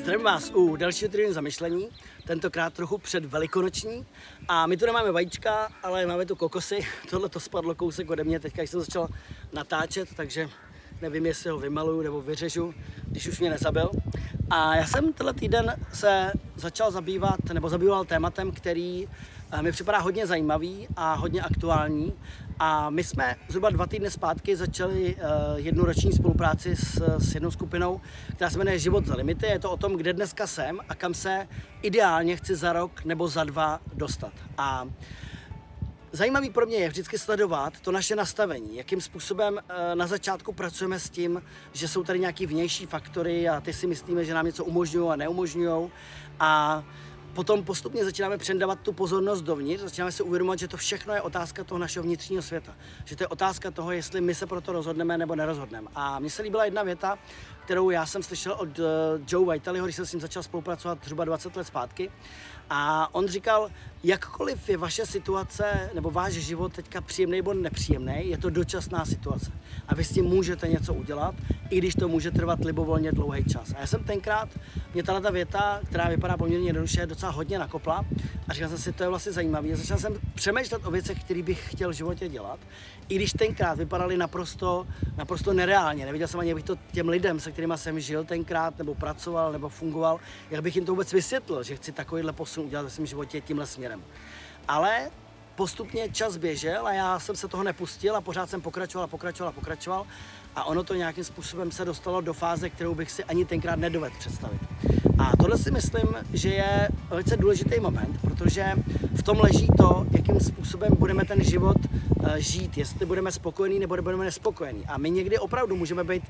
Zdravím vás u dalšího týdnu zamyšlení, tentokrát trochu před velikonoční. A my tu nemáme vajíčka, ale máme tu kokosy. Tohle to spadlo kousek ode mě, teďka jsem začal natáčet, takže nevím, jestli ho vymaluju nebo vyřežu, když už mě nezabil. A já jsem tenhle týden se začal zabývat, nebo zabýval tématem, který mi připadá hodně zajímavý a hodně aktuální. A my jsme zhruba dva týdny zpátky začali uh, jednu roční spolupráci s, s jednou skupinou, která se jmenuje Život za limity. Je to o tom, kde dneska jsem a kam se ideálně chci za rok nebo za dva dostat. A Zajímavý pro mě je vždycky sledovat to naše nastavení, jakým způsobem uh, na začátku pracujeme s tím, že jsou tady nějaký vnější faktory a ty si myslíme, že nám něco umožňují a neumožňují. A potom postupně začínáme předávat tu pozornost dovnitř, začínáme si uvědomovat, že to všechno je otázka toho našeho vnitřního světa. Že to je otázka toho, jestli my se pro to rozhodneme nebo nerozhodneme. A mně se líbila jedna věta, kterou já jsem slyšel od uh, Joe Vitaliho, když jsem s ním začal spolupracovat zhruba 20 let zpátky. A on říkal, jakkoliv je vaše situace nebo váš život teďka příjemný nebo nepříjemný, je to dočasná situace. A vy s tím můžete něco udělat, i když to může trvat libovolně dlouhý čas. A já jsem tenkrát, mě tato věta, která vypadá poměrně jednoduše, docela hodně nakopla a říkal jsem si, to je vlastně zajímavé. Začal jsem přemýšlet o věcech, které bych chtěl v životě dělat, i když tenkrát vypadaly naprosto, naprosto nereálně. Neviděl jsem ani, jak bych to těm lidem, se kterými jsem žil tenkrát, nebo pracoval, nebo fungoval, jak bych jim to vůbec vysvětlil, že chci takovýhle posun udělat ve svém životě tímhle směrem. Ale postupně čas běžel a já jsem se toho nepustil a pořád jsem pokračoval a pokračoval a pokračoval a ono to nějakým způsobem se dostalo do fáze, kterou bych si ani tenkrát nedovedl představit. A tohle si myslím, že je velice důležitý moment, protože v tom leží to, jakým způsobem budeme ten život eh, žít, jestli budeme spokojení nebo budeme nespokojení. A my někdy opravdu můžeme být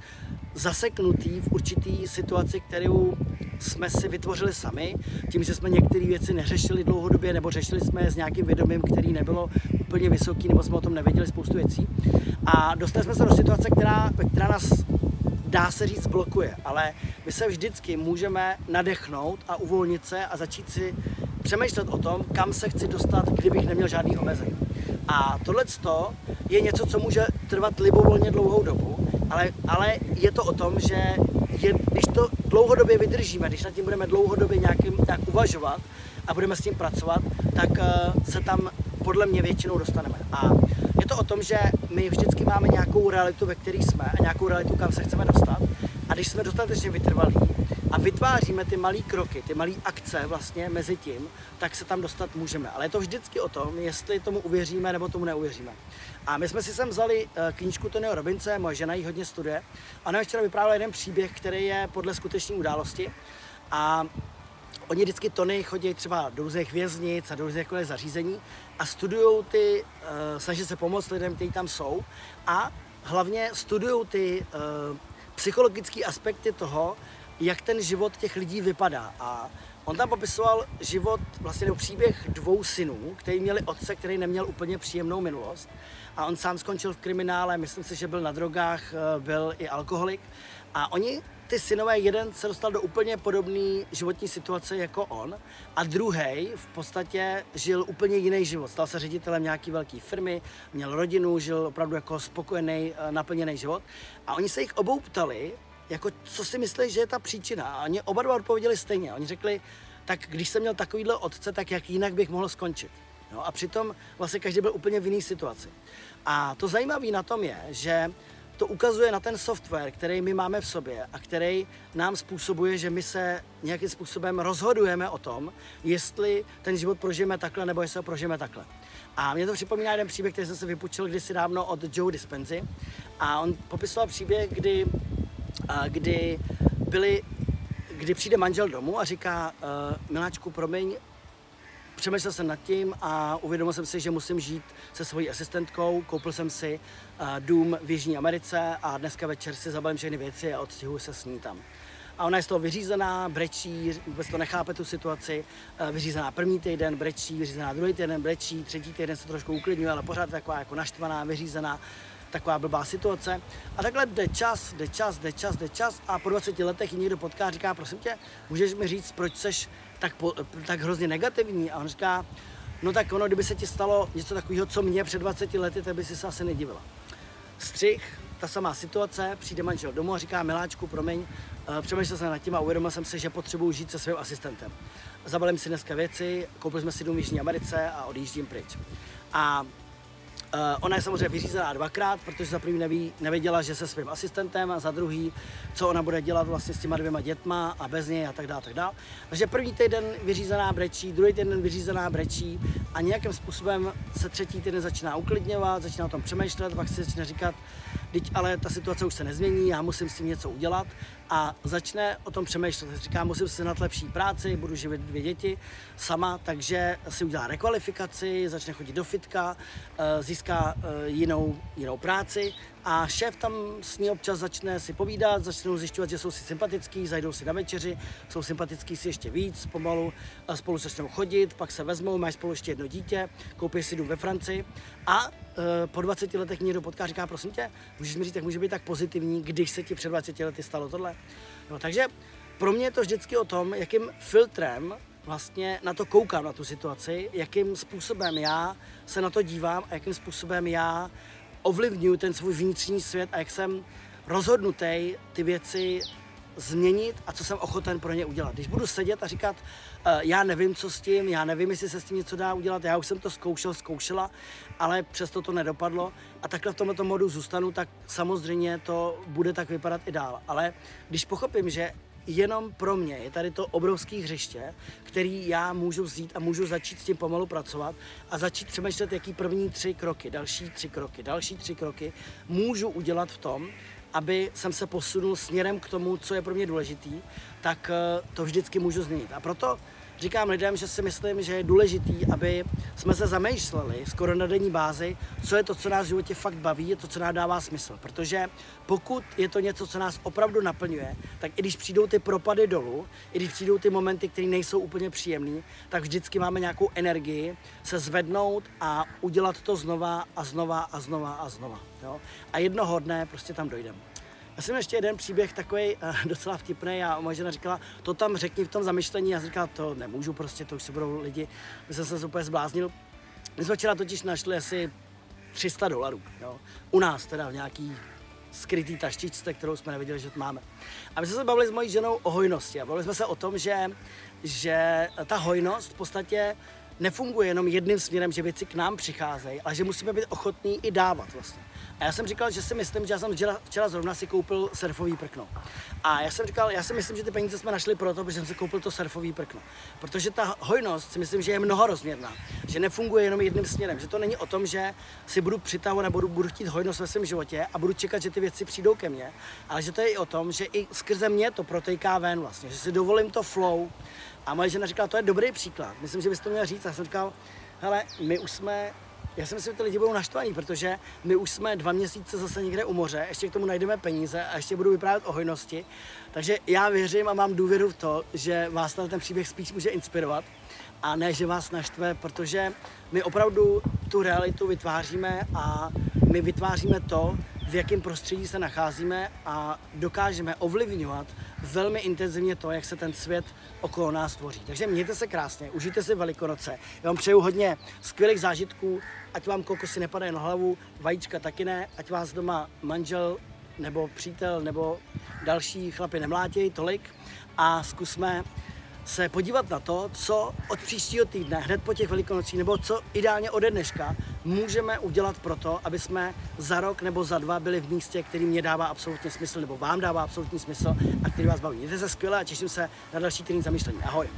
zaseknutý v určitý situaci, kterou jsme si vytvořili sami, tím, že jsme některé věci neřešili dlouhodobě nebo řešili jsme je s nějakým vědomím, který nebylo úplně vysoký, nebo jsme o tom nevěděli spoustu věcí. A dostali jsme se do situace, která, která nás dá se říct blokuje, ale my se vždycky můžeme nadechnout a uvolnit se a začít si přemýšlet o tom, kam se chci dostat, kdybych neměl žádný omezení. A tohle je něco, co může trvat libovolně dlouhou dobu, ale, ale je to o tom, že je, když to dlouhodobě vydržíme, když nad tím budeme dlouhodobě nějakým, nějak uvažovat a budeme s tím pracovat, tak uh, se tam podle mě většinou dostaneme. A to o tom, že my vždycky máme nějakou realitu, ve které jsme a nějakou realitu, kam se chceme dostat. A když jsme dostatečně vytrvalí a vytváříme ty malé kroky, ty malé akce vlastně mezi tím, tak se tam dostat můžeme. Ale je to vždycky o tom, jestli tomu uvěříme nebo tomu neuvěříme. A my jsme si sem vzali eh, knížku Tonyho Robince, moje žena ji hodně studuje. A ona včera vyprávěla jeden příběh, který je podle skutečné události. A oni vždycky Tony chodí třeba do různých věznic a do různých zařízení a studují ty, uh, snaží se pomoct lidem, kteří tam jsou a hlavně studují ty uh, psychologické aspekty toho, jak ten život těch lidí vypadá. A on tam popisoval život, vlastně nebo příběh dvou synů, kteří měli otce, který neměl úplně příjemnou minulost. A on sám skončil v kriminále, myslím si, že byl na drogách, eh, byl i alkoholik. A oni ty synové, jeden se dostal do úplně podobné životní situace jako on a druhý v podstatě žil úplně jiný život. Stal se ředitelem nějaký velké firmy, měl rodinu, žil opravdu jako spokojený, eh, naplněný život. A oni se jich obou ptali, jako co si myslí, že je ta příčina. A oni oba dva odpověděli stejně. Oni řekli, tak když jsem měl takovýhle otce, tak jak jinak bych mohl skončit. No a přitom vlastně každý byl úplně v jiné situaci. A to zajímavé na tom je, že to ukazuje na ten software, který my máme v sobě a který nám způsobuje, že my se nějakým způsobem rozhodujeme o tom, jestli ten život prožijeme takhle nebo jestli ho prožijeme takhle. A mě to připomíná jeden příběh, který jsem se vypučil kdysi dávno od Joe Dispenzy. A on popisoval příběh, kdy, kdy byli kdy přijde manžel domů a říká, uh, miláčku, promiň, přemýšlel jsem nad tím a uvědomil jsem si, že musím žít se svojí asistentkou. Koupil jsem si uh, dům v Jižní Americe a dneska večer si zabalím všechny věci a odstěhuji se s ní tam. A ona je z toho vyřízená, brečí, vůbec to nechápe tu situaci. Uh, vyřízená první týden, brečí, vyřízená druhý týden, brečí, třetí týden se trošku uklidňuje, ale pořád taková jako naštvaná, vyřízená taková blbá situace. A takhle jde čas, jde čas, jde čas, jde čas a po 20 letech někdo potká a říká, prosím tě, můžeš mi říct, proč seš tak, po, tak hrozně negativní? A on říká, no tak ono, kdyby se ti stalo něco takového, co mě před 20 lety, tak by si se asi nedivila. Střih, ta samá situace, přijde manžel domů a říká, miláčku, promiň, eh, přemýšlel jsem nad tím a uvědomil jsem si, že potřebuji žít se svým asistentem. Zabalím si dneska věci, koupili jsme si dům v Jižní Americe a odjíždím pryč. A Uh, ona je samozřejmě vyřízená dvakrát, protože za první neví, nevěděla, že se svým asistentem a za druhý, co ona bude dělat vlastně s těma dvěma dětma a bez něj a tak dále. Tak dále. Takže první týden vyřízená brečí, druhý týden vyřízená brečí a nějakým způsobem se třetí týden začíná uklidňovat, začíná o tom přemýšlet, pak si začne říkat, teď ale ta situace už se nezmění, já musím s tím něco udělat a začne o tom přemýšlet. Říká, musím si na lepší práci, budu živit dvě děti sama, takže si udělá rekvalifikaci, začne chodit do fitka, eh, získá eh, jinou, jinou práci a šéf tam s ní občas začne si povídat, začnou zjišťovat, že jsou si sympatický, zajdou si na večeři, jsou sympatický si ještě víc, pomalu a spolu začnou chodit, pak se vezmou, mají spolu ještě jedno dítě, koupí si dům ve Francii a po 20 letech někdo potká a říká, prosím tě, můžeš mi říct, jak může být tak pozitivní, když se ti před 20 lety stalo tohle. No, takže pro mě je to vždycky o tom, jakým filtrem vlastně na to koukám, na tu situaci, jakým způsobem já se na to dívám a jakým způsobem já ovlivňuji ten svůj vnitřní svět a jak jsem rozhodnutý ty věci změnit a co jsem ochoten pro ně udělat. Když budu sedět a říkat, uh, já nevím, co s tím, já nevím, jestli se s tím něco dá udělat, já už jsem to zkoušel, zkoušela, ale přesto to nedopadlo a takhle v tomto modu zůstanu, tak samozřejmě to bude tak vypadat i dál. Ale když pochopím, že jenom pro mě je tady to obrovské hřiště, který já můžu vzít a můžu začít s tím pomalu pracovat a začít přemýšlet, jaký první tři kroky, další tři kroky, další tři kroky můžu udělat v tom, aby jsem se posunul směrem k tomu, co je pro mě důležitý, tak eh, to vždycky můžu změnit. A proto říkám lidem, že si myslím, že je důležitý, aby jsme se zamýšleli skoro na denní bázi, co je to, co nás v životě fakt baví, je to, co nám dává smysl. Protože pokud je to něco, co nás opravdu naplňuje, tak i když přijdou ty propady dolů, i když přijdou ty momenty, které nejsou úplně příjemné, tak vždycky máme nějakou energii se zvednout a udělat to znova a znova a znova a znova. Jo? A jednoho dne prostě tam dojdeme. Já jsem ještě jeden příběh takový uh, docela vtipný a moje žena říkala, to tam řekni v tom zamyšlení. Já jsem říkal, to nemůžu prostě, to už se budou lidi, my jsem se úplně zbláznil. My jsme včera totiž našli asi 300 dolarů, jo. U nás teda v nějaký skrytý taštičce, kterou jsme nevěděli, že máme. A my jsme se bavili s mojí ženou o hojnosti a bavili jsme se o tom, že, že ta hojnost v podstatě nefunguje jenom jedným směrem, že věci k nám přicházejí, ale že musíme být ochotní i dávat vlastně. A já jsem říkal, že si myslím, že já jsem včera, včera zrovna si koupil surfový prkno. A já jsem říkal, já si myslím, že ty peníze jsme našli proto, protože jsem si koupil to surfový prkno. Protože ta hojnost si myslím, že je mnohorozměrná. Že nefunguje jenom jedným směrem. Že to není o tom, že si budu přitahovat nebo budu, budu chtít hojnost ve svém životě a budu čekat, že ty věci přijdou ke mně. Ale že to je i o tom, že i skrze mě to protejká ven vlastně. Že si dovolím to flow. A moje žena říkala, to je dobrý příklad. Myslím, že bys to měl říct. Já jsem říkal, hele, my už jsme já si myslím, že ty lidi budou naštvaní, protože my už jsme dva měsíce zase někde u moře, ještě k tomu najdeme peníze a ještě budu vyprávět o hojnosti. Takže já věřím a mám důvěru v to, že vás ten příběh spíš může inspirovat a ne, že vás naštve, protože my opravdu tu realitu vytváříme a my vytváříme to, v jakém prostředí se nacházíme a dokážeme ovlivňovat velmi intenzivně to, jak se ten svět okolo nás tvoří. Takže mějte se krásně, užijte si Velikonoce. Já vám přeju hodně skvělých zážitků, ať vám kokosy nepadají na hlavu, vajíčka taky ne, ať vás doma manžel nebo přítel nebo další chlapi nemlátějí tolik a zkusme se podívat na to, co od příštího týdne, hned po těch velikonocích, nebo co ideálně ode dneška můžeme udělat pro to, aby jsme za rok nebo za dva byli v místě, který mě dává absolutně smysl, nebo vám dává absolutní smysl a který vás baví. Mějte se skvěle a těším se na další týden zamýšlení. Ahoj!